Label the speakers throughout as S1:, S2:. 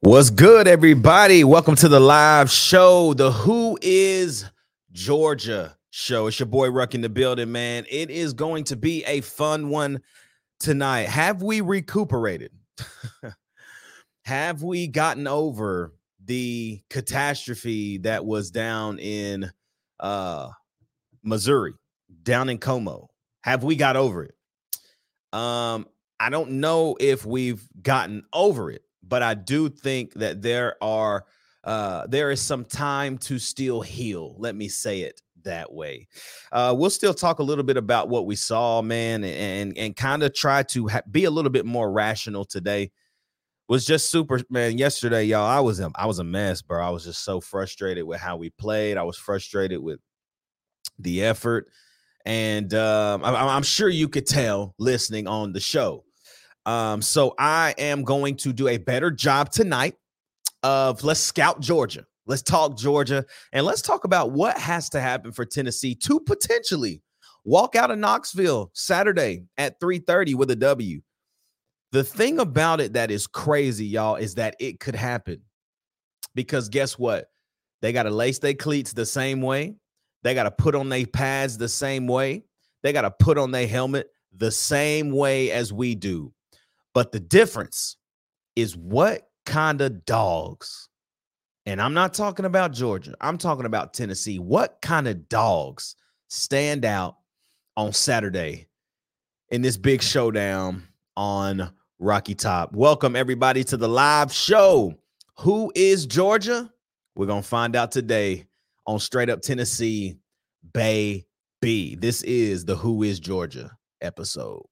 S1: What's good, everybody? Welcome to the live show, the Who is Georgia show. It's your boy Ruck in the building, man. It is going to be a fun one tonight. Have we recuperated? Have we gotten over the catastrophe that was down in uh Missouri, down in Como? Have we got over it? Um, I don't know if we've gotten over it but I do think that there are uh, there is some time to still heal. Let me say it that way. Uh, we'll still talk a little bit about what we saw, man, and and kind of try to ha- be a little bit more rational today. Was just super, man. Yesterday, y'all, I was I was a mess, bro. I was just so frustrated with how we played. I was frustrated with the effort, and um, I, I'm sure you could tell listening on the show. Um, so I am going to do a better job tonight of let's scout Georgia. Let's talk Georgia and let's talk about what has to happen for Tennessee to potentially walk out of Knoxville Saturday at 3:30 with a W. The thing about it that is crazy, y'all, is that it could happen. Because guess what? They got to lace their cleats the same way. They got to put on their pads the same way. They got to put on their helmet the same way as we do. But the difference is what kind of dogs, and I'm not talking about Georgia, I'm talking about Tennessee. What kind of dogs stand out on Saturday in this big showdown on Rocky Top? Welcome, everybody, to the live show. Who is Georgia? We're going to find out today on Straight Up Tennessee Bay B. This is the Who is Georgia episode.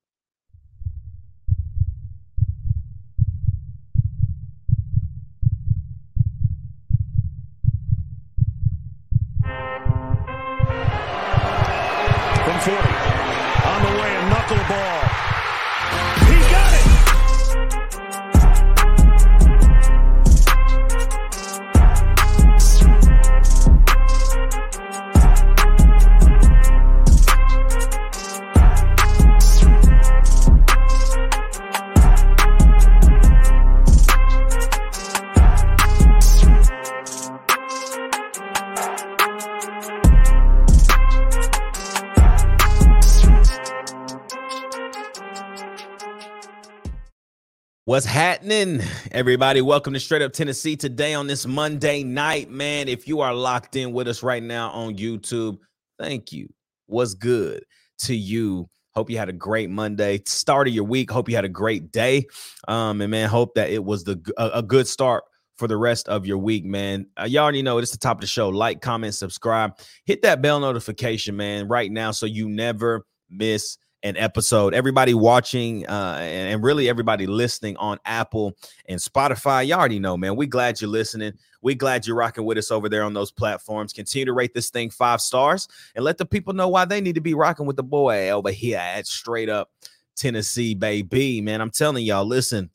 S1: What's happening, everybody? Welcome to Straight Up Tennessee today on this Monday night, man. If you are locked in with us right now on YouTube, thank you. What's good to you? Hope you had a great Monday start of your week. Hope you had a great day, um, and man, hope that it was the a, a good start for the rest of your week, man. Uh, y'all already know it's the top of the show. Like, comment, subscribe, hit that bell notification, man, right now, so you never miss an episode. Everybody watching uh, and really everybody listening on Apple and Spotify, you already know, man. We glad you're listening. We glad you're rocking with us over there on those platforms. Continue to rate this thing five stars and let the people know why they need to be rocking with the boy over here at Straight Up Tennessee, baby. Man, I'm telling y'all, listen.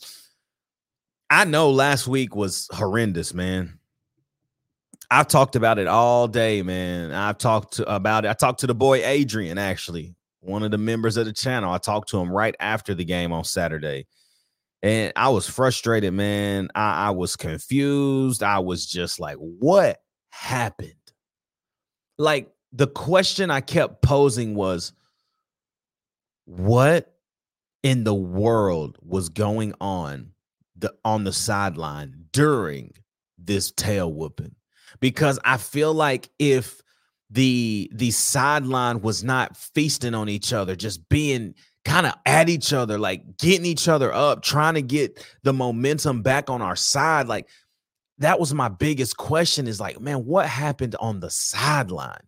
S1: I know last week was horrendous, man. I've talked about it all day, man. I've talked to, about it. I talked to the boy Adrian actually one of the members of the channel. I talked to him right after the game on Saturday. And I was frustrated, man. I, I was confused. I was just like, what happened? Like the question I kept posing was, what in the world was going on the on the sideline during this tail whooping? Because I feel like if the the sideline was not feasting on each other, just being kind of at each other, like getting each other up, trying to get the momentum back on our side. Like that was my biggest question is like, man, what happened on the sideline?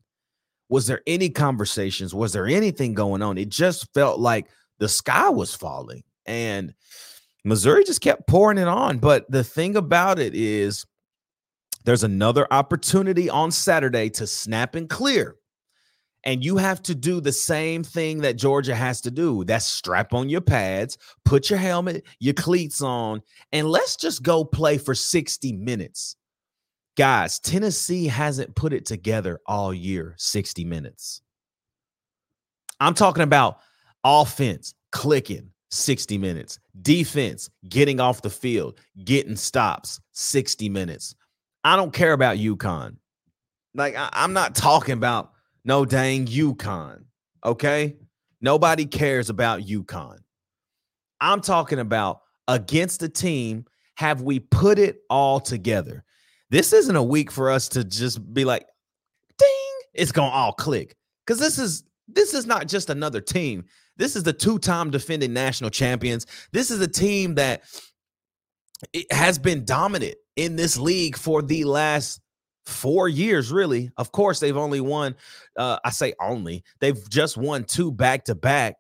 S1: Was there any conversations? Was there anything going on? It just felt like the sky was falling and Missouri just kept pouring it on. But the thing about it is, there's another opportunity on Saturday to snap and clear. And you have to do the same thing that Georgia has to do. That's strap on your pads, put your helmet, your cleats on, and let's just go play for 60 minutes. Guys, Tennessee hasn't put it together all year, 60 minutes. I'm talking about offense clicking, 60 minutes. Defense, getting off the field, getting stops, 60 minutes. I don't care about UConn. Like, I, am not talking about no dang UConn. Okay. Nobody cares about UConn. I'm talking about against the team. Have we put it all together? This isn't a week for us to just be like, ding, it's gonna all click. Because this is this is not just another team. This is the two-time defending national champions. This is a team that has been dominant in this league for the last four years, really. Of course, they've only won, uh, I say only, they've just won two back to back,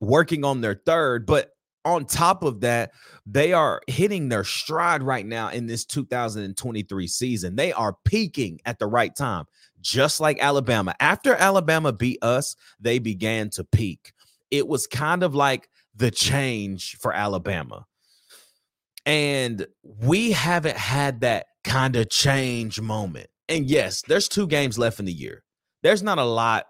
S1: working on their third. But on top of that, they are hitting their stride right now in this 2023 season. They are peaking at the right time, just like Alabama. After Alabama beat us, they began to peak. It was kind of like the change for Alabama. And we haven't had that kind of change moment. And yes, there's two games left in the year. There's not a lot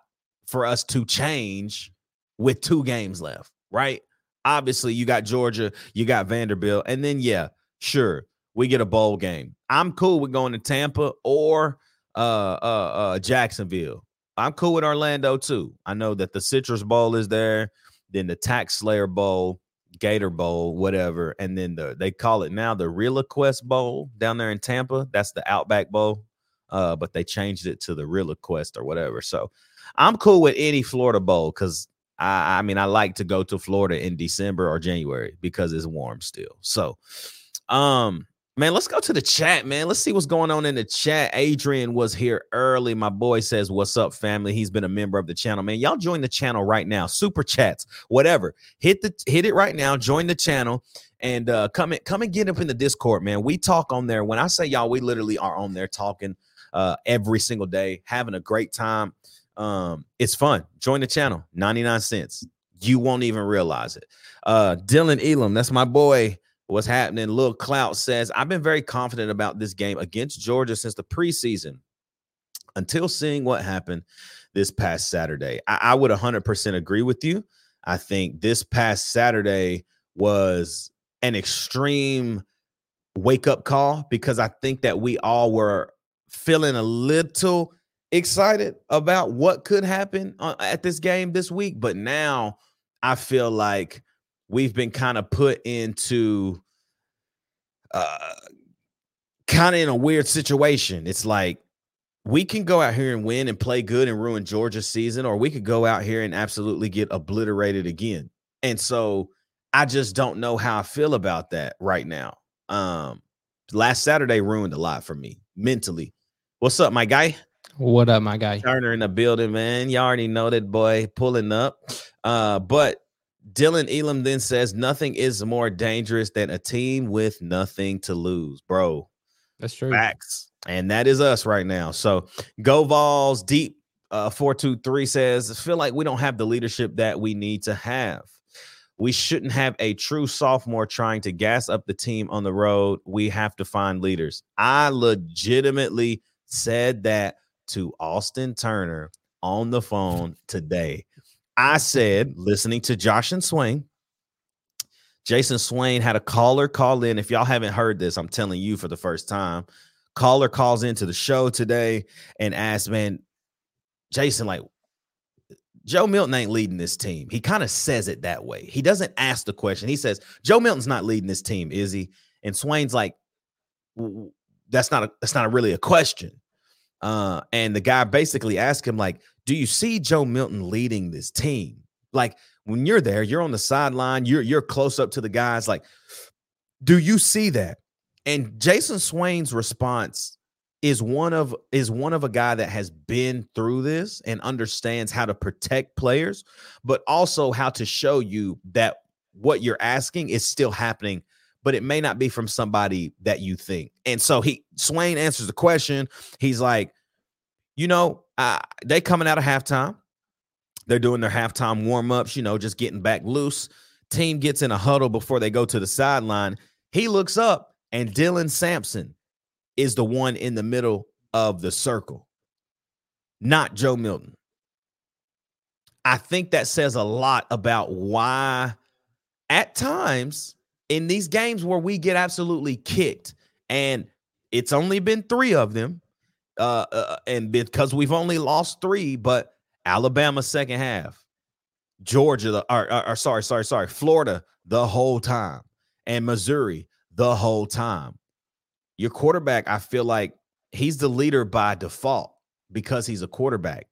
S1: for us to change with two games left, right? Obviously, you got Georgia, you got Vanderbilt, and then yeah, sure, we get a bowl game. I'm cool with going to Tampa or uh uh uh Jacksonville. I'm cool with Orlando too. I know that the Citrus Bowl is there, then the Tax Slayer Bowl, Gator Bowl, whatever, and then the they call it now the ReliaQuest Bowl down there in Tampa. That's the Outback Bowl, uh, but they changed it to the ReliaQuest or whatever. So I'm cool with any Florida Bowl because I, I mean I like to go to Florida in December or January because it's warm still. So, um, Man, let's go to the chat, man. Let's see what's going on in the chat. Adrian was here early. My boy says, What's up, family? He's been a member of the channel, man. Y'all join the channel right now. Super chats, whatever. Hit the hit it right now. Join the channel and uh come and come and get up in the Discord, man. We talk on there. When I say y'all, we literally are on there talking uh every single day, having a great time. Um, it's fun. Join the channel, 99 cents. You won't even realize it. Uh Dylan Elam, that's my boy what's happening. Lil Clout says, I've been very confident about this game against Georgia since the preseason until seeing what happened this past Saturday. I, I would 100% agree with you. I think this past Saturday was an extreme wake up call because I think that we all were feeling a little excited about what could happen uh, at this game this week. But now I feel like we've been kind of put into uh kind of in a weird situation. It's like we can go out here and win and play good and ruin Georgia's season, or we could go out here and absolutely get obliterated again. And so I just don't know how I feel about that right now. Um last Saturday ruined a lot for me mentally. What's up, my guy?
S2: What up, my guy?
S1: Turner in the building, man. Y'all already know that boy pulling up. Uh, but Dylan Elam then says nothing is more dangerous than a team with nothing to lose, bro.
S2: That's true.
S1: Facts. And that is us right now. So go Vols deep uh 423 says feel like we don't have the leadership that we need to have. We shouldn't have a true sophomore trying to gas up the team on the road. We have to find leaders. I legitimately said that to Austin Turner on the phone today. I said, listening to Josh and Swain, Jason Swain had a caller call in. If y'all haven't heard this, I'm telling you for the first time. Caller calls into the show today and asks, man, Jason, like, Joe Milton ain't leading this team. He kind of says it that way. He doesn't ask the question. He says, Joe Milton's not leading this team, is he? And Swain's like, that's not a that's not a really a question. Uh, and the guy basically asked him, like, do you see Joe Milton leading this team? Like when you're there, you're on the sideline, you're you're close up to the guys. Like, do you see that? And Jason Swain's response is one of is one of a guy that has been through this and understands how to protect players, but also how to show you that what you're asking is still happening but it may not be from somebody that you think. And so he Swain answers the question. He's like, you know, uh, they coming out of halftime. They're doing their halftime warm ups, you know, just getting back loose. Team gets in a huddle before they go to the sideline. He looks up, and Dylan Sampson is the one in the middle of the circle, not Joe Milton. I think that says a lot about why at times in these games where we get absolutely kicked, and it's only been three of them, uh, uh and because we've only lost three, but Alabama second half, Georgia, the, or, or, or sorry, sorry, sorry, Florida the whole time, and Missouri the whole time. Your quarterback, I feel like he's the leader by default because he's a quarterback,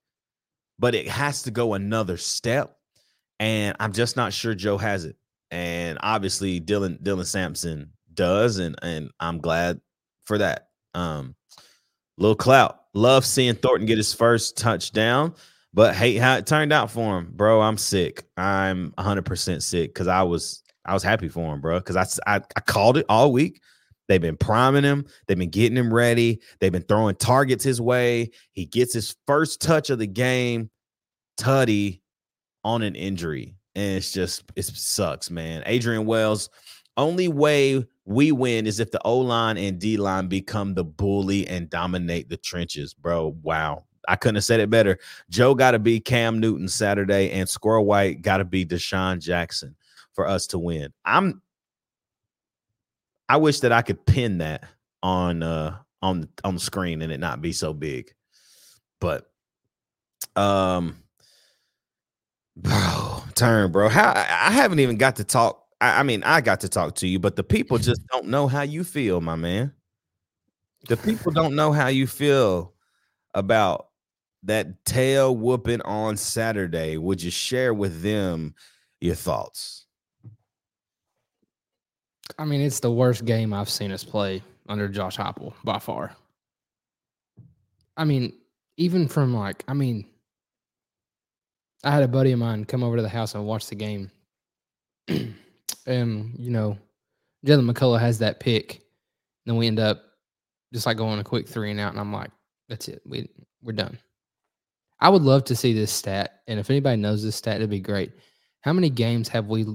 S1: but it has to go another step. And I'm just not sure Joe has it. And obviously Dylan Dylan Sampson does, and and I'm glad for that. Um, little clout. Love seeing Thornton get his first touchdown, but hate how it turned out for him, bro. I'm sick. I'm 100 percent sick because I was I was happy for him, bro. Because I, I I called it all week. They've been priming him. They've been getting him ready. They've been throwing targets his way. He gets his first touch of the game. Tutty on an injury. And it's just, it sucks, man. Adrian Wells, only way we win is if the O line and D line become the bully and dominate the trenches, bro. Wow. I couldn't have said it better. Joe got to be Cam Newton Saturday, and Squirrel White got to be DeSean Jackson for us to win. I'm I wish that I could pin that on uh on on the screen and it not be so big. But um bro, turn, bro. How I haven't even got to talk. I, I mean, I got to talk to you, but the people just don't know how you feel, my man. The people don't know how you feel about that tail whooping on Saturday. Would you share with them your thoughts?
S2: I mean, it's the worst game I've seen us play under Josh Heupel by far. I mean, even from like, I mean, I had a buddy of mine come over to the house and watch the game, and you know, Jaylen McCollough has that pick, and then we end up just like going a quick three and out, and I'm like, that's it, we we're done. I would love to see this stat, and if anybody knows this stat, it'd be great. How many games have we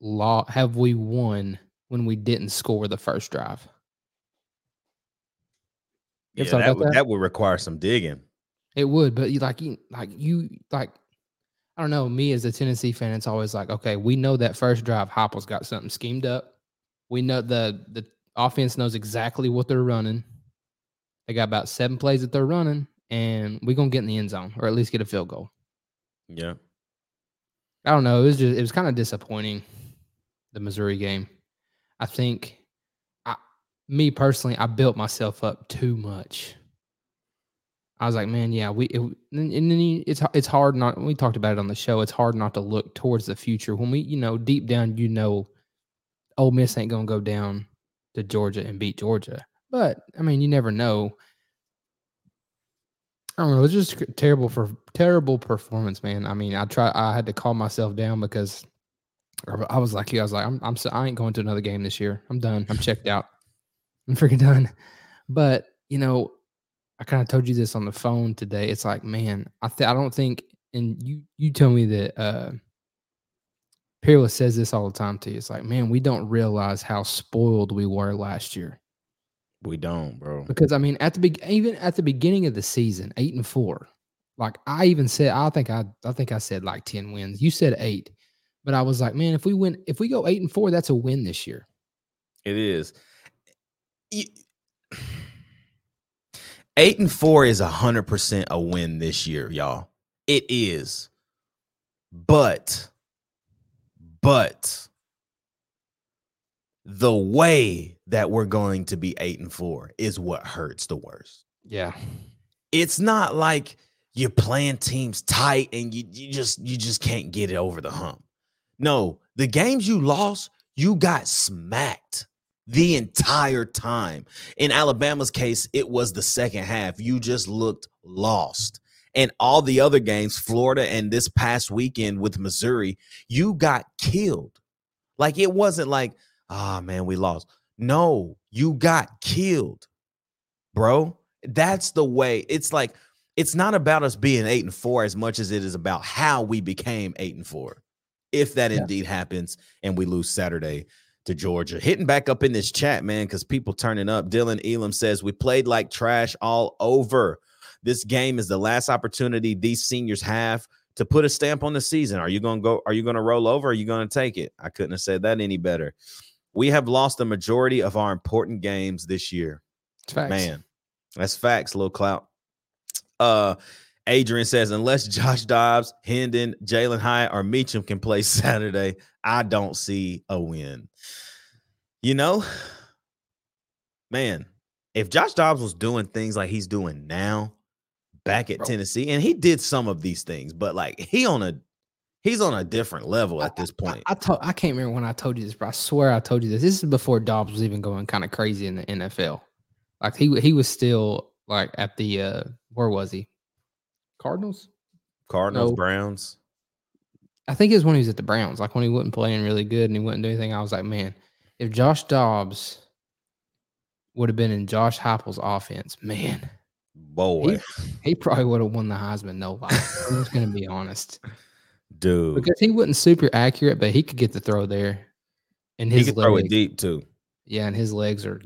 S2: law have we won when we didn't score the first drive.
S1: Yeah, that would, that? that would require some digging.
S2: It would, but you like you like you like I don't know. Me as a Tennessee fan, it's always like, okay, we know that first drive, Heupel's got something schemed up. We know the the offense knows exactly what they're running. They got about seven plays that they're running, and we're gonna get in the end zone or at least get a field goal.
S1: Yeah.
S2: I don't know. It was just it was kind of disappointing, the Missouri game. I think, I, me personally, I built myself up too much. I was like, man, yeah, we, it, and then it's it's hard not. We talked about it on the show. It's hard not to look towards the future when we, you know, deep down, you know, Ole Miss ain't gonna go down to Georgia and beat Georgia. But I mean, you never know. I don't know. It's just terrible for terrible performance, man. I mean, I try. I had to calm myself down because I was like you. I was like, I'm, I'm, I ain't going to another game this year. I'm done. I'm checked out. I'm freaking done. But you know, I kind of told you this on the phone today. It's like, man, I th- I don't think, and you, you tell me that. uh Peerless says this all the time to you. It's like, man, we don't realize how spoiled we were last year.
S1: We don't, bro.
S2: Because I mean, at the be- even at the beginning of the season, eight and four. Like I even said, I think I I think I said like ten wins. You said eight. But I was like, man, if we win, if we go eight and four, that's a win this year.
S1: It is. Eight and four is a hundred percent a win this year, y'all. It is. But, but the way that we're going to be eight and four is what hurts the worst.
S2: Yeah.
S1: It's not like you're playing teams tight and you, you just you just can't get it over the hump. No, the games you lost, you got smacked the entire time. In Alabama's case, it was the second half. You just looked lost. And all the other games, Florida and this past weekend with Missouri, you got killed. Like it wasn't like, ah, oh, man, we lost. No, you got killed, bro. That's the way. It's like, it's not about us being eight and four as much as it is about how we became eight and four if that yeah. indeed happens and we lose Saturday to Georgia. Hitting back up in this chat, man, because people turning up. Dylan Elam says, We played like trash all over. This game is the last opportunity these seniors have to put a stamp on the season. Are you going to go? Are you going to roll over? Are you going to take it? I couldn't have said that any better. We have lost the majority of our important games this year. Man, that's facts, little clout. Uh, Adrian says, unless Josh Dobbs, Hendon, Jalin Hyatt, or Meacham can play Saturday, I don't see a win. You know, man, if Josh Dobbs was doing things like he's doing now back at Bro. Tennessee, and he did some of these things, but like he on a he's on a different level at this point.
S2: I, I, I, told I can't remember when I told you this, but I swear I told you this. This is before Dobbs was even going kind of crazy in the NFL. Like he he was still like at the uh where was he? Cardinals?
S1: Cardinals, no. Browns.
S2: I think it was when he was at the Browns, like when he wasn't playing really good and he wouldn't do anything. I was like, man, if Josh Dobbs would have been in Josh Heupel's offense, man,
S1: boy,
S2: he, he probably would have won the Heisman. No lie, I'm just gonna be honest,
S1: dude,
S2: because he wasn't super accurate, but he could get the throw there, and his
S1: he could throw it deep too.
S2: Yeah, and his legs are.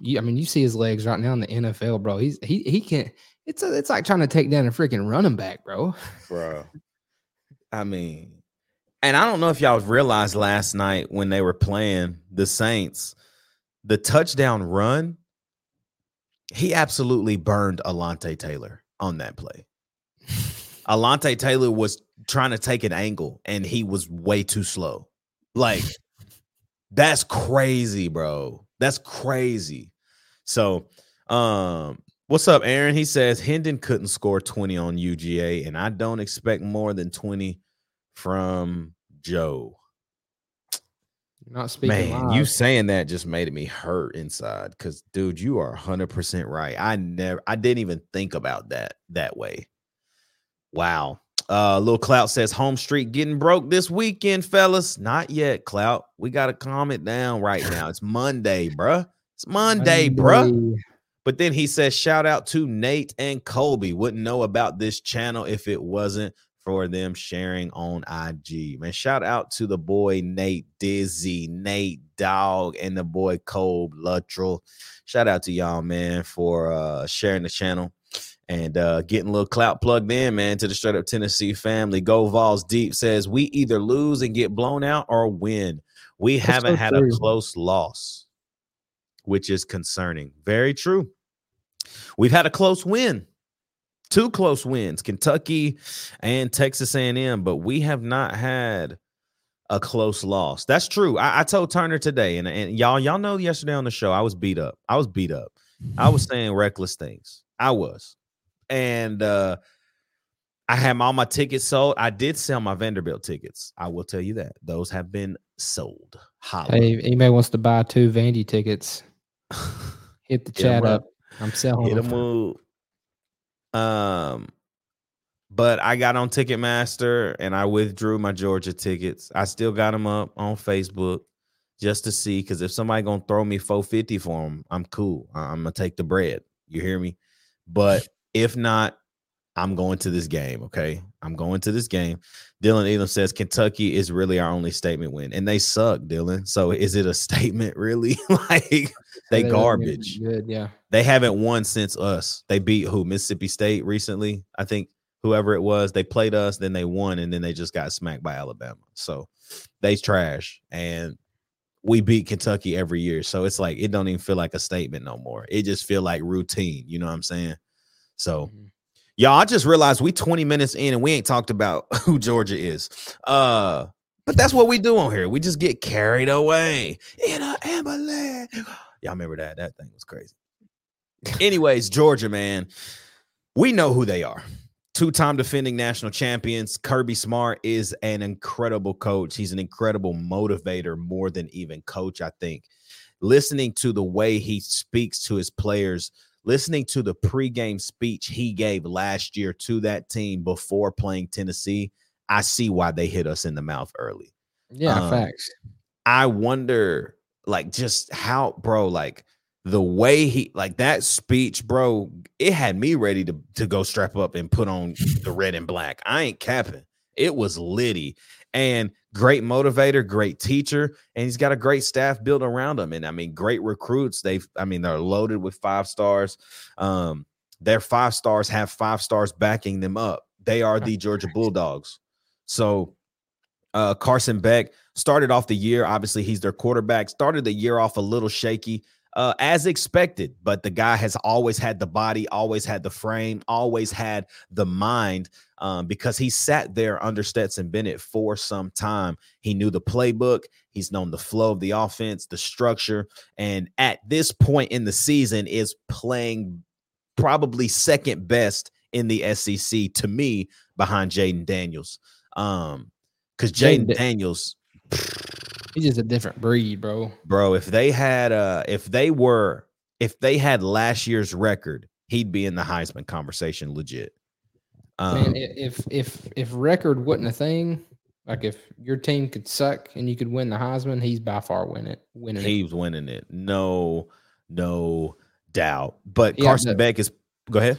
S2: I mean, you see his legs right now in the NFL, bro. He's he he can. It's a, it's like trying to take down a freaking running back, bro.
S1: Bro, I mean, and I don't know if y'all realized last night when they were playing the Saints, the touchdown run, he absolutely burned Alontae Taylor on that play. Alontae Taylor was trying to take an angle and he was way too slow. Like, that's crazy, bro. That's crazy. So, um, what's up, Aaron? He says Hendon couldn't score 20 on UGA, and I don't expect more than 20 from Joe.
S2: You're not speaking. Man,
S1: live. you saying that just made me hurt inside. Because, dude, you are 100 percent right. I never, I didn't even think about that that way. Wow. Uh, little Clout says home street getting broke this weekend, fellas. Not yet, Clout. We got to calm it down right now. It's Monday, bruh. It's Monday, Monday. bruh. But then he says, shout out to Nate and Colby. Wouldn't know about this channel if it wasn't for them sharing on IG. Man, shout out to the boy Nate Dizzy, Nate Dog, and the boy Cole Luttrell. Shout out to y'all, man, for uh sharing the channel and uh getting a little clout plugged in, man, to the straight up Tennessee family. Go Vols Deep says we either lose and get blown out or win. We That's haven't so had true. a close loss, which is concerning. Very true. We've had a close win two close wins, Kentucky and Texas A&M, but we have not had a close loss. That's true. I, I told Turner today, and, and y'all, y'all know yesterday on the show, I was beat up. I was beat up. I was saying reckless things. I was. And uh I had all my tickets sold. I did sell my Vanderbilt tickets. I will tell you that. Those have been sold.
S2: Holla. Hey, anybody wants to buy two Vandy tickets, hit the chat up. up. I'm selling
S1: hit them. Um, but I got on Ticketmaster and I withdrew my Georgia tickets. I still got them up on Facebook just to see because if somebody gonna throw me 450 for them, I'm cool. I'm gonna take the bread. You hear me? But if not, I'm going to this game. Okay, I'm going to this game. Dylan Elam says Kentucky is really our only statement win, and they suck, Dylan. So is it a statement really? like they garbage.
S2: Good, yeah.
S1: They haven't won since us. They beat who Mississippi State recently. I think whoever it was, they played us, then they won, and then they just got smacked by Alabama. So they trash, and we beat Kentucky every year. So it's like it don't even feel like a statement no more. It just feel like routine. You know what I'm saying? So. Mm-hmm. Y'all, I just realized we 20 minutes in and we ain't talked about who Georgia is. Uh, but that's what we do on here. We just get carried away in a ambulance. Y'all remember that? That thing was crazy. Anyways, Georgia, man, we know who they are. Two-time defending national champions. Kirby Smart is an incredible coach. He's an incredible motivator more than even coach, I think. Listening to the way he speaks to his players – listening to the pregame speech he gave last year to that team before playing Tennessee, I see why they hit us in the mouth early.
S2: Yeah, um, facts.
S1: I wonder, like, just how, bro, like the way he, like that speech, bro, it had me ready to to go strap up and put on the red and black. I ain't capping. It was litty and great motivator, great teacher, and he's got a great staff built around him. And I mean, great recruits. They've, I mean, they're loaded with five stars. Um, their five stars have five stars backing them up. They are the Georgia Bulldogs. So uh, Carson Beck started off the year. Obviously, he's their quarterback. Started the year off a little shaky, uh, as expected. But the guy has always had the body, always had the frame, always had the mind. Um, because he sat there under Stetson Bennett for some time. He knew the playbook. He's known the flow of the offense, the structure, and at this point in the season, is playing probably second best in the SEC to me behind Jayden Daniels. Um, because Jayden Daniels,
S2: he's just a different breed, bro.
S1: Bro, if they had uh if they were if they had last year's record, he'd be in the Heisman conversation legit.
S2: Um, Man, if if if record wasn't a thing, like if your team could suck and you could win the Heisman, he's by far win it. Winning
S1: he's it. winning it. No, no doubt. But yeah, Carson Beck is go ahead.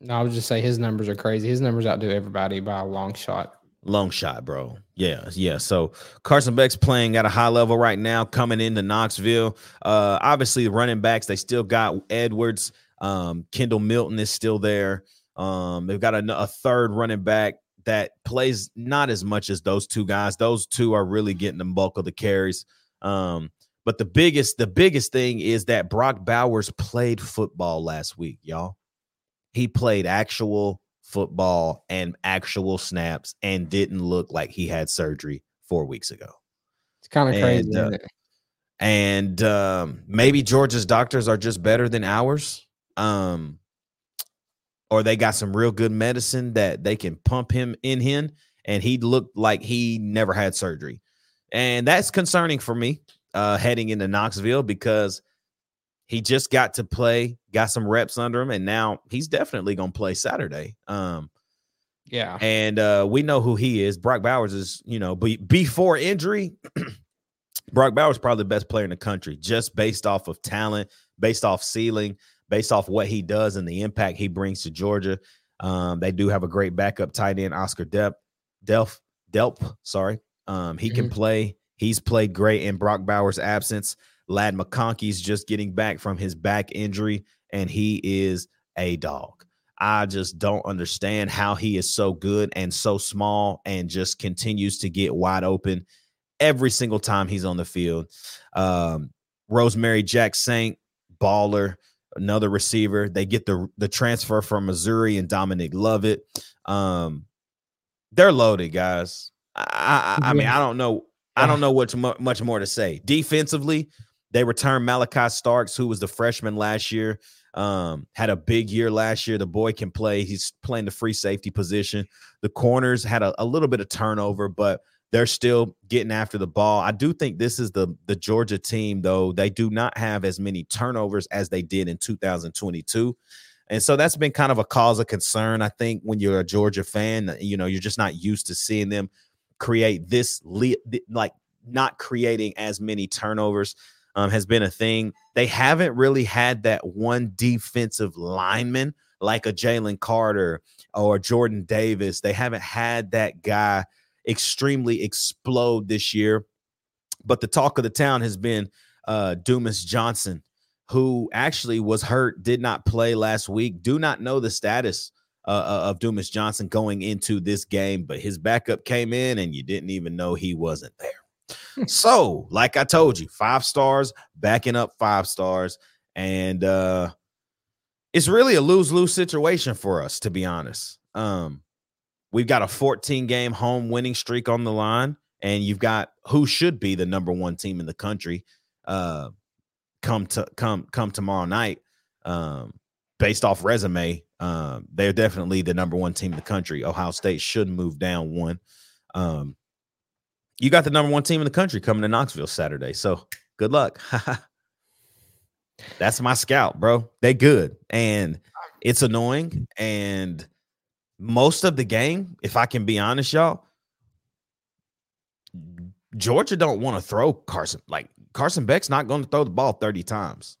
S2: No, I would just say his numbers are crazy. His numbers outdo everybody by a long shot.
S1: Long shot, bro. Yeah, yeah. So Carson Beck's playing at a high level right now, coming into Knoxville. Uh, obviously, running backs they still got Edwards. Um, Kendall Milton is still there. Um, they've got a, a third running back that plays not as much as those two guys. Those two are really getting the bulk of the carries. Um, but the biggest, the biggest thing is that Brock Bowers played football last week, y'all. He played actual football and actual snaps and didn't look like he had surgery four weeks ago.
S2: It's kind of crazy.
S1: Uh, and um, maybe Georgia's doctors are just better than ours. Um, or they got some real good medicine that they can pump him in him and he looked like he never had surgery. And that's concerning for me uh, heading into Knoxville because he just got to play, got some reps under him, and now he's definitely going to play Saturday. Um,
S2: yeah.
S1: And uh, we know who he is. Brock Bowers is, you know, be, before injury, Brock Bowers probably the best player in the country just based off of talent, based off ceiling, based off what he does and the impact he brings to Georgia. Um, they do have a great backup tight end, Oscar Delp, Delp, Delp. Sorry, um, he mm-hmm. can play. He's played great in Brock Bowers' absence. Ladd McConkey's just getting back from his back injury, and he is a dog. I just don't understand how he is so good and so small and just continues to get wide open every single time he's on the field. Um, Rosemy-Jacksaint, baller another receiver. They get the the transfer from Missouri and Dominic Lovett. Um, they're loaded, guys. I, I, I mean, I don't know. I don't know what much more to say. Defensively, they return Malaki Starks, who was the freshman last year. Um, had a big year last year. The boy can play. He's playing the free safety position. The corners had a, a little bit of turnover, but they're still getting after the ball. I do think this is the the Georgia team though. They do not have as many turnovers as they did in 2022. And so that's been kind of a cause of concern. I think when you're a Georgia fan, you know, you're just not used to seeing them create this like not creating as many turnovers um, has been a thing. They haven't really had that one defensive lineman like a Jalen Carter or Jordan Davis. They haven't had that guy extremely explode this year. But the talk of the town has been uh, Dumas Johnson, who actually was hurt, did not play last week. Do not know the status uh, uh of Dumas Johnson going into this game, but his backup came in and you didn't even know he wasn't there. So, like I told you, five stars, backing up five stars. And uh it's really a lose-lose situation for us, to be honest. Um, We've got a 14 game home winning streak on the line, and you've got who should be the number one team in the country uh, come to come come tomorrow night. Um, based off resume, um, they're definitely the number one team in the country. Ohio State should move down one. Um, you got the number one team in the country coming to Knoxville Saturday. So good luck. That's my scout, bro. They good. And it's annoying. And most of the game, if I can be honest, y'all, Georgia don't want to throw Carson. Like Carson Beck's not going to throw the ball 30 times.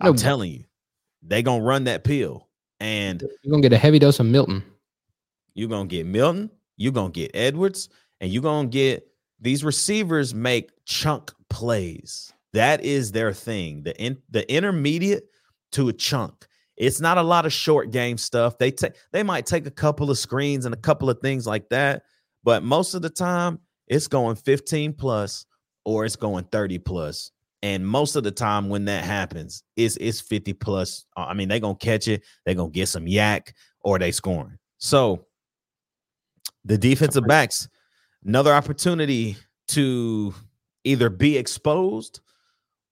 S1: I'm telling you, they gonna run that pill. And
S2: you're gonna get a heavy dose of Milton.
S1: You're gonna get Milton, you're gonna get Edwards, and you're gonna get these receivers make chunk plays. That is their thing. The in the intermediate to a chunk It's not a lot of short game stuff. They take they might take a couple of screens and a couple of things like that, but most of the time it's going 15 plus or it's going 30 plus. And most of the time when that happens, it's it's 50 plus. Uh, I mean, they're gonna catch it, they're gonna get some YAC, or they scoring. So the defensive backs, another opportunity to either be exposed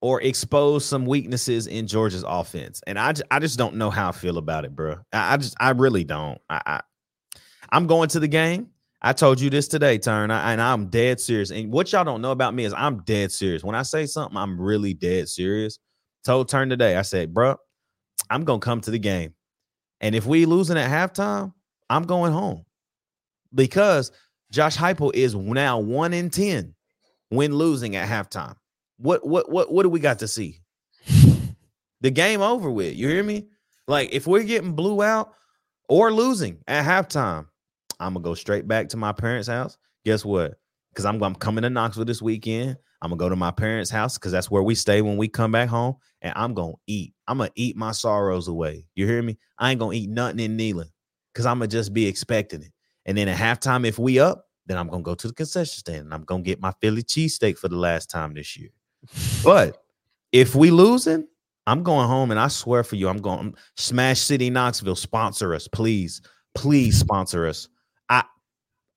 S1: or expose some weaknesses in Georgia's offense. And I, I just don't know how I feel about it, bro. I, I just I really don't. I, I I'm going to the game. I told you this today, Turn, and I'm dead serious. And what y'all don't know about me is I'm dead serious. When I say something, I'm really dead serious. Told Turn today, I said, bro, I'm gonna come to the game, and if we losing at halftime, I'm going home because Josh Heupel is now one in ten when losing at halftime. What what what what do we got to see? the game over with. You hear me? Like if we're getting blew out or losing at halftime, I'm gonna go straight back to my parents' house. Guess what? Because I'm, I'm coming to Knoxville this weekend. I'm gonna go to my parents' house because that's where we stay when we come back home, and I'm gonna eat. I'm gonna eat my sorrows away. You hear me? I ain't gonna eat nothing in Neyland because I'm gonna just be expecting it. And then at halftime, if we up, then I'm gonna go to the concession stand and I'm gonna get my Philly cheesesteak for the last time this year. But if we losing, I'm going home and I swear for you, I'm going um, Smash City Knoxville sponsor us, please. Please sponsor us. I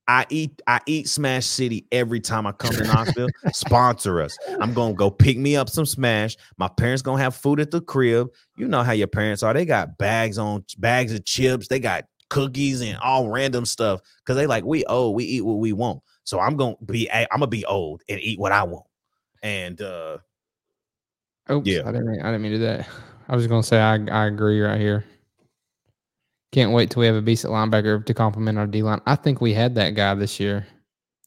S1: I eat I eat Smash City every time I come to Knoxville. sponsor us. I'm gonna go pick me up some Smash. My parents gonna have food at the crib. You know how your parents are. They got bags on bags of chips. They got cookies and all random stuff because they like we old. We eat what we want. So I'm gonna be I'm gonna be old and eat what I want. And uh
S2: Oops, yeah, I didn't mean, I didn't mean to do that. I was gonna say I I agree right here. Can't wait till we have a decent linebacker to complement our D line. I think we had that guy this year.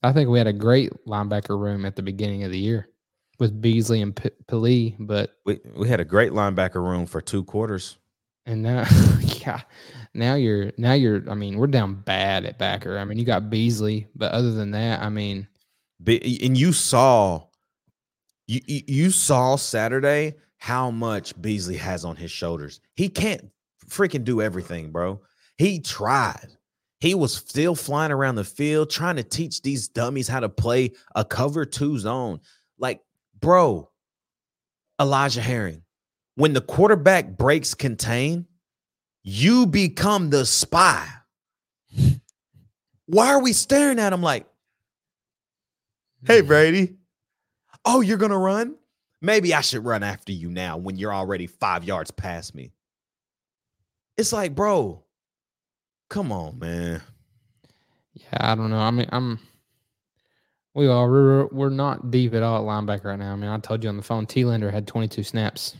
S2: I think we had a great linebacker room at the beginning of the year with Beasley and P- Pili, but
S1: we we had a great linebacker room for two quarters.
S2: And now, yeah, now you're now you're. I mean, we're down bad at backer. I mean, you got Beasley, but other than that, I mean,
S1: and you saw you, you saw Saturday how much Beasley has on his shoulders. He can't freaking do everything, bro. He tried. He was still flying around the field trying to teach these dummies how to play a cover two zone. Like, bro, Elijah Herring, when the quarterback breaks contain, you become the spy. Why are we staring at him like, hey, hmm. Brady, Oh, you're going to run? Maybe I should run after you now when you're already five yards past me. It's like, bro, come on, man.
S2: Yeah, I don't know. I mean, I'm. We are we're, we're not deep at all at linebacker right now. I mean, I told you on the phone, Telander had 22 snaps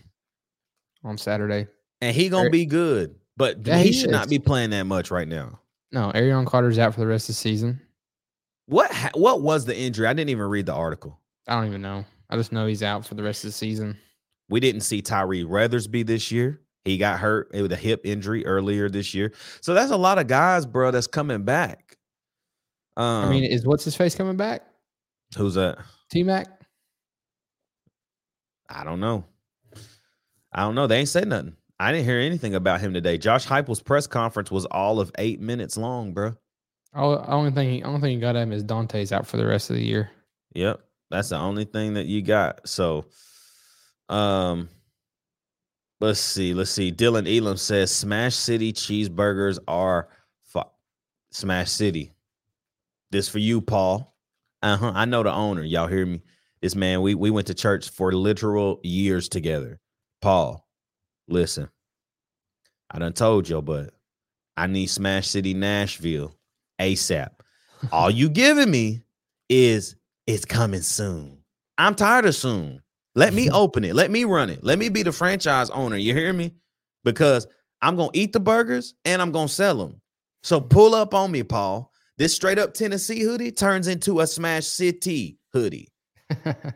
S2: on Saturday,
S1: and he gonna be good, but yeah, he, he, should is. not be playing that much right now.
S2: No, Arion Carter's out for the rest of the season.
S1: What what was the injury? I didn't even read the article.
S2: I don't even know. I just know he's out for the rest of the season.
S1: We didn't see Tyree Weathersby this year. He got hurt with a hip injury earlier this year. So that's a lot of guys, bro, that's coming back.
S2: Um, I mean, um, is what's his face coming back?
S1: Who's that?
S2: T Mac.
S1: I don't know. I don't know. They ain't said nothing. I didn't hear anything about him today. Josh Heupel's press conference was all of eight minutes long, bro.
S2: Oh, only thing, he, only thing he got him is Dante's out for the rest of the year.
S1: Yep. That's the only thing that you got. So, um, let's see. Let's see. Dylan Elam says Smash City cheeseburgers are f- Smash City. This for you, Paul. Uh huh. I know the owner. Y'all hear me? This man, we we went to church for literal years together. Paul, listen. I done told you, but I need Smash City Nashville ASAP. All you giving me is it's coming soon. I'm tired of soon. Let me open it. Let me run it. Let me be the franchise owner. You hear me? Because I'm going to eat the burgers and I'm going to sell them. So pull up on me, Paul. This straight up Tennessee hoodie turns into a Smash City hoodie.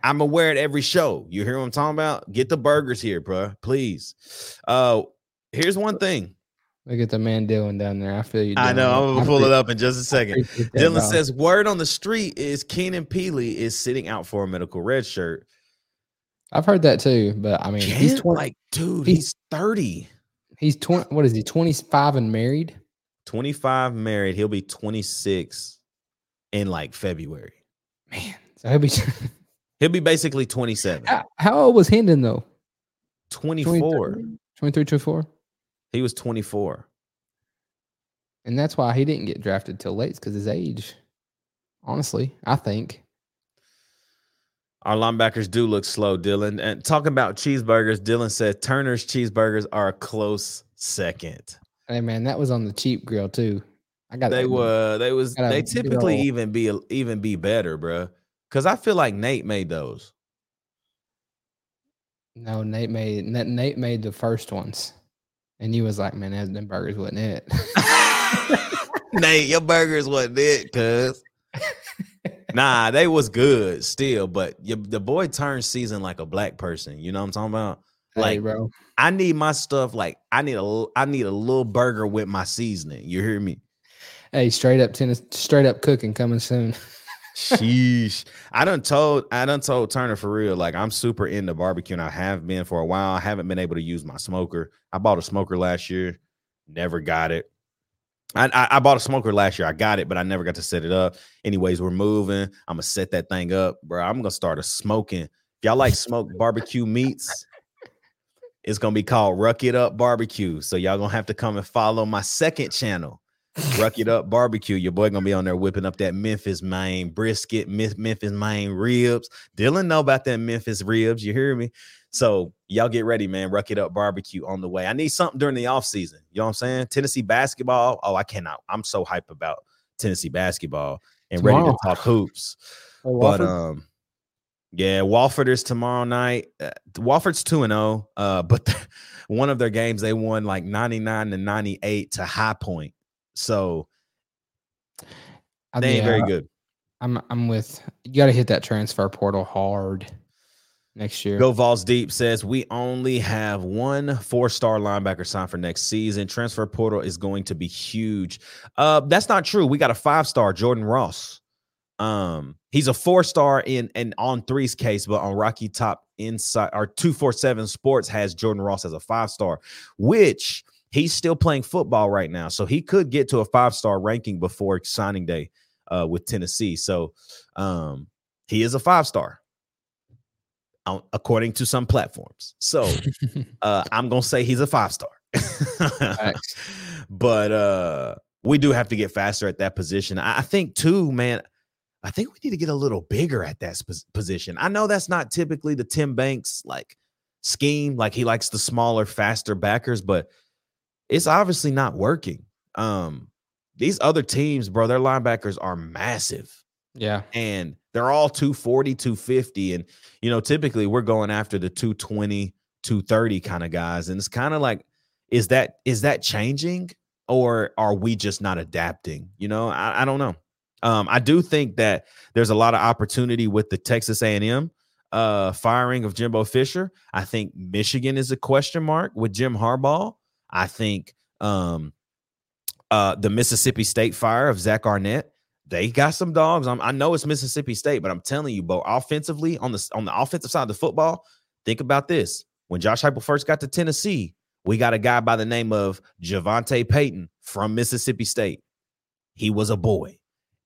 S1: I'm wear it every show. You hear what I'm talking about? Get the burgers here, bro. Please. Uh here's one thing.
S2: Look at the man Dylan down there. I feel you. Dylan.
S1: I know. I'm gonna pull it up in just a second. Dylan says, "Word on the street is Keenan Pili is sitting out for a medical red shirt."
S2: I've heard that too, but I mean, he's 20,
S1: like, dude, he's, he's 30.
S2: He's twenty. What is he? Twenty five and married.
S1: 25 married. He'll be 26 in like February.
S2: Man, so he'll be.
S1: He'll be basically 27.
S2: how, how old was Hendon though?
S1: 24.
S2: 23, 24.
S1: He was 24.
S2: And that's why he didn't get drafted till late because his age. Honestly, I think.
S1: Our linebackers do look slow, Dylan. And talking about cheeseburgers, Dylan said Turner's cheeseburgers are a close second.
S2: Hey man, that was on the cheap grill too. I got
S1: They were they was they typically even be even be better, bro. Cause I feel like Nate made those.
S2: No, Nate made Nate, made the first ones, and he was like, "Man, that them burgers wasn't it."
S1: Nate, your burgers wasn't it, cuz. nah, they was good still, but your, the boy turned season like a black person. You know what I'm talking about?
S2: hey,
S1: Like,
S2: bro,
S1: I need my stuff like I need a I need a little burger with my seasoning. You hear me?
S2: hey, straight up tennis, straight up cooking coming soon.
S1: Sheesh. I done told I done told Turner for real. Like I'm super into barbecue and I have been for a while. I haven't been able to use my smoker. I bought a smoker last year, never got it. I, I, I bought a smoker last year. I got it, but I never got to set it up. Anyways, we're moving. I'm gonna set that thing up, bro. I'm gonna start a smoking. If y'all like smoked barbecue meats, it's gonna be called Ruck It Up Barbecue. So y'all gonna have to come and follow my second channel. Ruck it up barbecue. Your boy gonna be on there whipping up that Memphis Maine brisket, Mem- Memphis Maine ribs. Dylan know about that Memphis ribs. You hear me? So y'all get ready, man. Ruck it up barbecue on the way. I need something during the off season. You know what I'm saying? Tennessee basketball. Oh, I cannot. I'm so hype about Tennessee basketball and ready to talk hoops.
S2: Oh,
S1: But um, yeah, Wofford is tomorrow night. Uh, Wofford's two and zero. Uh, but one of their games they won like 99 to 98 to High Point. So
S2: I-
S1: they ain't very good.
S2: I'm I'm with you. Got to hit that transfer portal hard next year.
S1: Go Vols Deep says we only have one four-star linebacker signed for next season. Transfer portal is going to be huge. Uh, that's not true. We got a five-star Jordan Ross. Um, he's a four-star in and on three's case, but on Rocky Top Inside or two four seven Sports has Jordan Ross as a five-star, which he's still playing football right now, so he could get to a five-star ranking before signing day uh, with Tennessee. So, um, he is a five-star according to some platforms. So uh, I'm gonna say he's a five star. But uh, we do have to get faster at that position. I, I think too, man. I think we need to get a little bigger at that position. I know that's not typically the Tim Banks like scheme. Like he likes the smaller, faster backers, but it's obviously not working. Um, these other teams, bro, their linebackers are massive.
S2: Yeah,
S1: and they're all 240 250 and you know typically we're going after the 220 230 kind of guys and it's kind of like is that is that changing or are we just not adapting? You know i, I don't know. Um i do think that there's a lot of opportunity with the texas a&m uh firing of jimbo fisher. I think michigan is a question mark with jim harbaugh i think um uh the mississippi state fire of zach arnett they got some dogs. I'm, I know it's Mississippi State, but I'm telling you, Bo, offensively on the on the offensive side of the football, think about this. When Josh Heupel first got to Tennessee, we got a guy by the name of JaVonta Payton from Mississippi State. He was a boy,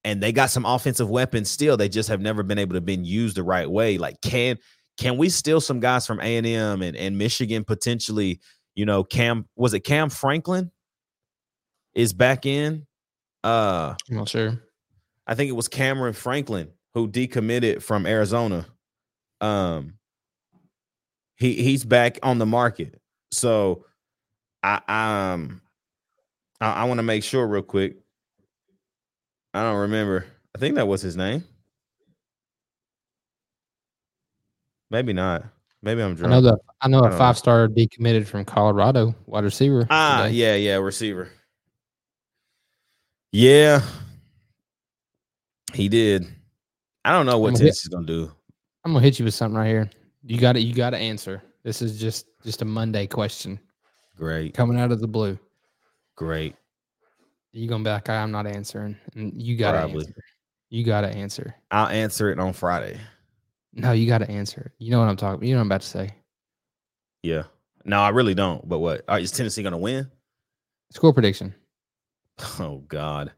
S1: and they got some offensive weapons still. They just have never been able to been used the right way. Like, can can we steal some guys from A and M and and Michigan potentially? You know, Cam was it Cam Franklin is back in. Uh,
S2: I'm not sure.
S1: I think it was Cameron Franklin who decommitted from Arizona. Um, he he's back on the market. So I um I, I want to make sure real quick. I don't remember. I think that was his name. Maybe not. Maybe I'm
S2: I
S1: drunk.
S2: know the I know
S1: I
S2: a five star decommitted from Colorado wide receiver.
S1: Ah,
S2: today.
S1: yeah, yeah, receiver. Yeah, he did. I don't know what
S2: hit-
S1: Tennessee's gonna do.
S2: I'm gonna hit you with something right here. You got it. You got to answer. This is just just a Monday question
S1: Great,
S2: coming out of the blue.
S1: great.
S2: You gonna be like, I'm not answering, and you got to
S1: Probably.
S2: answer. You got to answer.
S1: I'll answer it on Friday.
S2: No, you got to answer. You know what I'm talking. You know what I'm about to say.
S1: Yeah, No, I really don't. But what? Right, is Tennessee going to win?
S2: Score prediction.
S1: Oh God.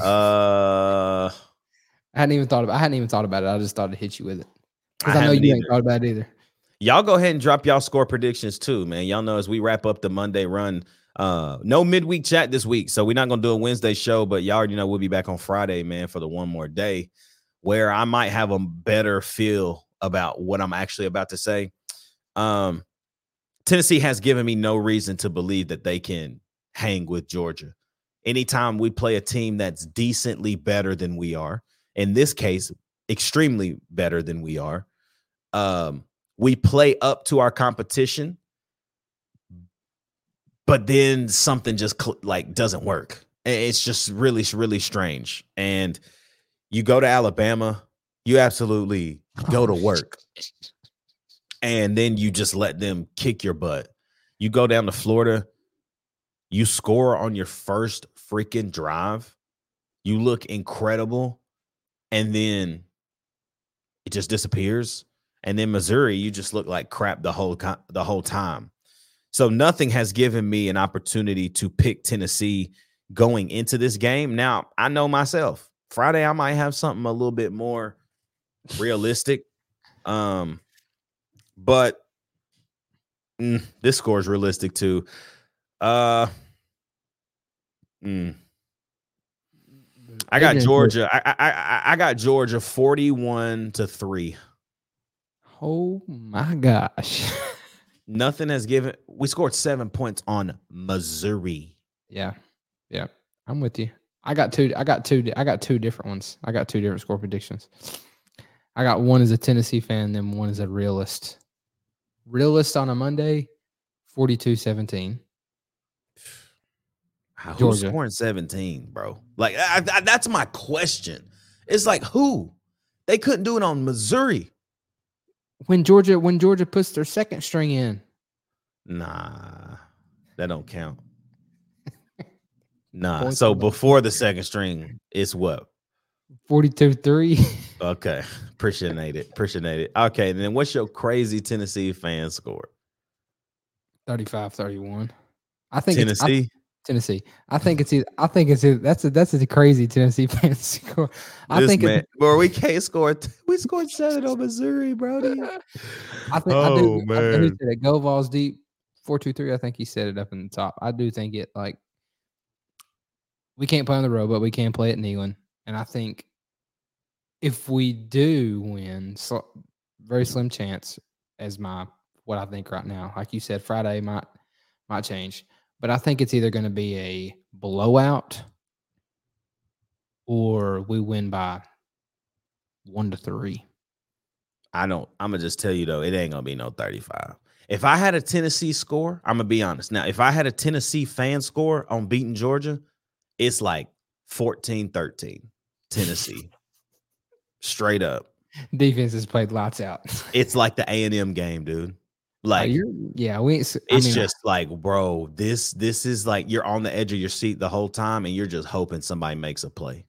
S1: uh,
S2: I hadn't even thought about. I hadn't even thought about it. I just thought to hit you with it because
S1: I
S2: I, know you ain't thought about it either.
S1: Y'all go ahead and drop y'all score predictions too, man. Y'all know as we wrap up the Monday run, uh, no midweek chat this week, so we're not gonna do a Wednesday show, but y'all already know we'll be back on Friday, man, for the one more day, where I might have a better feel about what I'm actually about to say. Um, Tennessee has given me no reason to believe that they can hang with Georgia. Anytime we play a team that's decently better than we are, in this case, extremely better than we are, um, we play up to our competition, but then something just cl- like doesn't work. It's just really, really strange. And you go to Alabama, you absolutely go to oh, work and then you just let them kick your butt. You go down to Florida, you score on your first freaking drive, you look incredible, and then it just disappears. And then Missouri, you just look like crap the whole the whole time. So nothing has given me an opportunity to pick Tennessee going into this game. Now I know myself. Friday I might have something a little bit more realistic. Um, but mm, this score is realistic too. Uh, mm, I got Georgia. I, I I I got Georgia forty-one to three.
S2: Oh my gosh.
S1: Nothing has given. We scored seven points on Missouri.
S2: yeah. Yeah. I'm with you. I got two. I got two. I got two different ones. I got two different score predictions. I got one as a Tennessee fan, then one as a realist. Realist on a Monday, 42 17.
S1: Who's
S2: Georgia.
S1: scoring seventeen, bro? Like I, I, that's my question. It's like who? They couldn't do it on Missouri.
S2: When Georgia, when Georgia puts their second string in,
S1: Nah, that don't count. Nah. So before the second string, it's what?
S2: 42 3.
S1: Okay, appreciate it. Appreciate it. Okay, then what's your crazy Tennessee fan score?
S2: 35 31. I think it's I-
S1: Tennessee.
S2: Tennessee. I think it's either, I think it's either, that's a that's a crazy Tennessee fan score. I
S1: This
S2: think
S1: man,
S2: it's,
S1: bro, we can't score. We scored seven on Missouri, Brody.
S2: I think I do.
S1: Oh,
S2: I, I do
S1: man.
S2: say that go Vols deep. Four two three. I think he set it up in the top. I do think it like we can't play on the road, but we can play at Neyland, and I think if we do win, very slim chance as my what I think right now. Like you said, Friday might might change, but I think it's either going to be a blowout or we win by one to three.
S1: I don't. I'm gonna just tell you though, it ain't gonna be no 35. If I had a Tennessee score, I'm gonna be honest. Now, if I had a Tennessee fan score on beating Georgia, it's like 14 13 Tennessee. Straight up.
S2: Defense has played lights out.
S1: It's like the A&M game, dude.
S2: Like
S1: Like
S2: yeah, we. I
S1: it's
S2: mean,
S1: just like, bro, this this is like you're on the edge of your seat the whole time and you're just hoping somebody makes a play.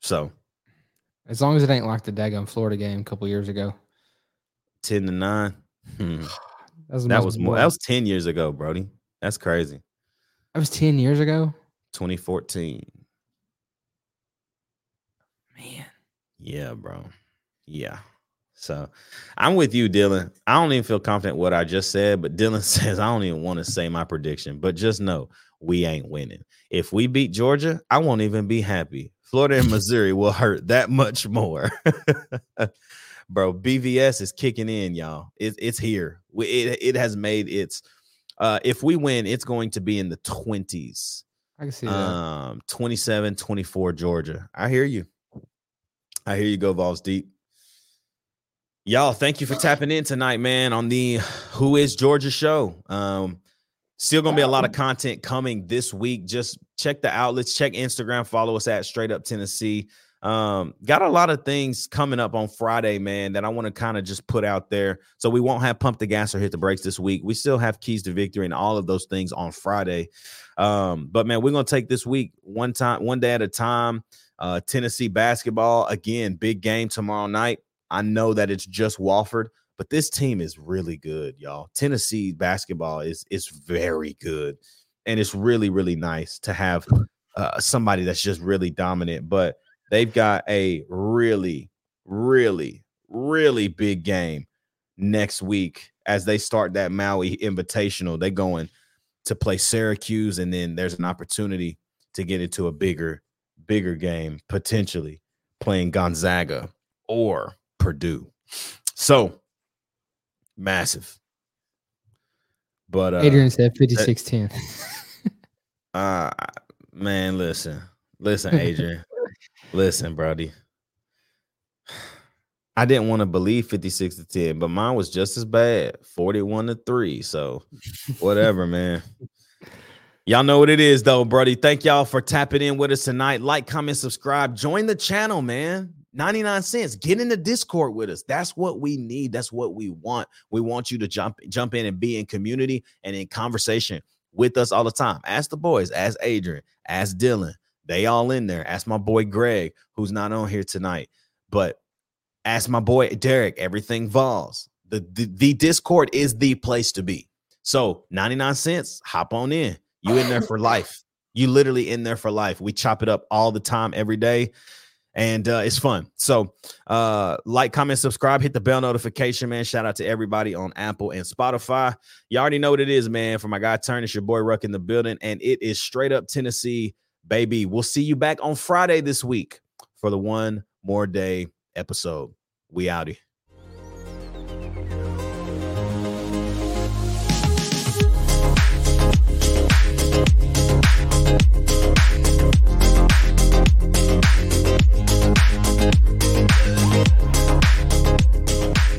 S1: So,
S2: as long as it ain't like the daggone Florida game a couple years ago.
S1: 10 to 9. Hmm.
S2: That was,
S1: That was more that was 10 years ago, Brody. That's crazy.
S2: That was ten years ago.
S1: 2014.
S2: Man,
S1: Yeah, bro. Yeah. So I'm with you, Dylan. I don't even feel confident what I just said, but Dylan says I don't even want to say my prediction. But just know we ain't winning. If we beat Georgia, I won't even be happy. Florida and Missouri will hurt that much more. bro, BVS is kicking in, y'all. It, it's here. It, it has made its uh if we win, it's going to be in the 20s.
S2: I can see that.
S1: Um, 27, 24, Georgia. I hear you. I hear you go, Vols Deep. Y'all, thank you for tapping in tonight, man, on the Who is Georgia show. Um, still gonna be a lot of content coming this week. Just check the outlets, check Instagram, follow us at Straight Up Tennessee. Um, got a lot of things coming up on Friday, man, that I want to kind of just put out there. So we won't have pump the gas or hit the brakes this week. We still have keys to victory and all of those things on Friday. Um, but man, we're gonna take this week one time, one day at a time. Uh, Tennessee basketball again, big game tomorrow night. I know that it's just Wofford, but this team is really good, y'all. Tennessee basketball is is very good, and it's really really nice to have uh, somebody that's just really dominant. But they've got a really, really, really big game next week as they start that Maui Invitational. They're going to play Syracuse, and then there's an opportunity to get into a bigger, bigger game potentially playing Gonzaga or Purdue. So massive. But uh,
S2: Adrian said 5610.
S1: uh man, listen. Listen, Adrian. Listen, Brody. I didn't want to believe 56 to 10, but mine was just as bad 41 to 3. So, whatever, man. Y'all know what it is, though, Brody. Thank y'all for tapping in with us tonight. Like, comment, subscribe, join the channel, man. 99 cents. Get in the Discord with us. That's what we need. That's what we want. We want you to jump jump in and be in community and in conversation with us all the time. Ask the boys, ask Adrian, ask Dylan. They all in there. Ask my boy Greg, who's not on here tonight. But ask my boy Derek, everything Vols. The, the, the Discord is the place to be. So 99 cents, hop on in. You in there for life. You literally in there for life. We chop it up all the time, every day and uh, it's fun. So, uh, like, comment, subscribe, hit the bell notification, man. Shout out to everybody on Apple and Spotify. You already know what it is, man. For my guy Turn, it's your boy Ruck in the building, and it is straight up Tennessee, baby. We'll see you back on Friday this week for the one more day episode. We outie.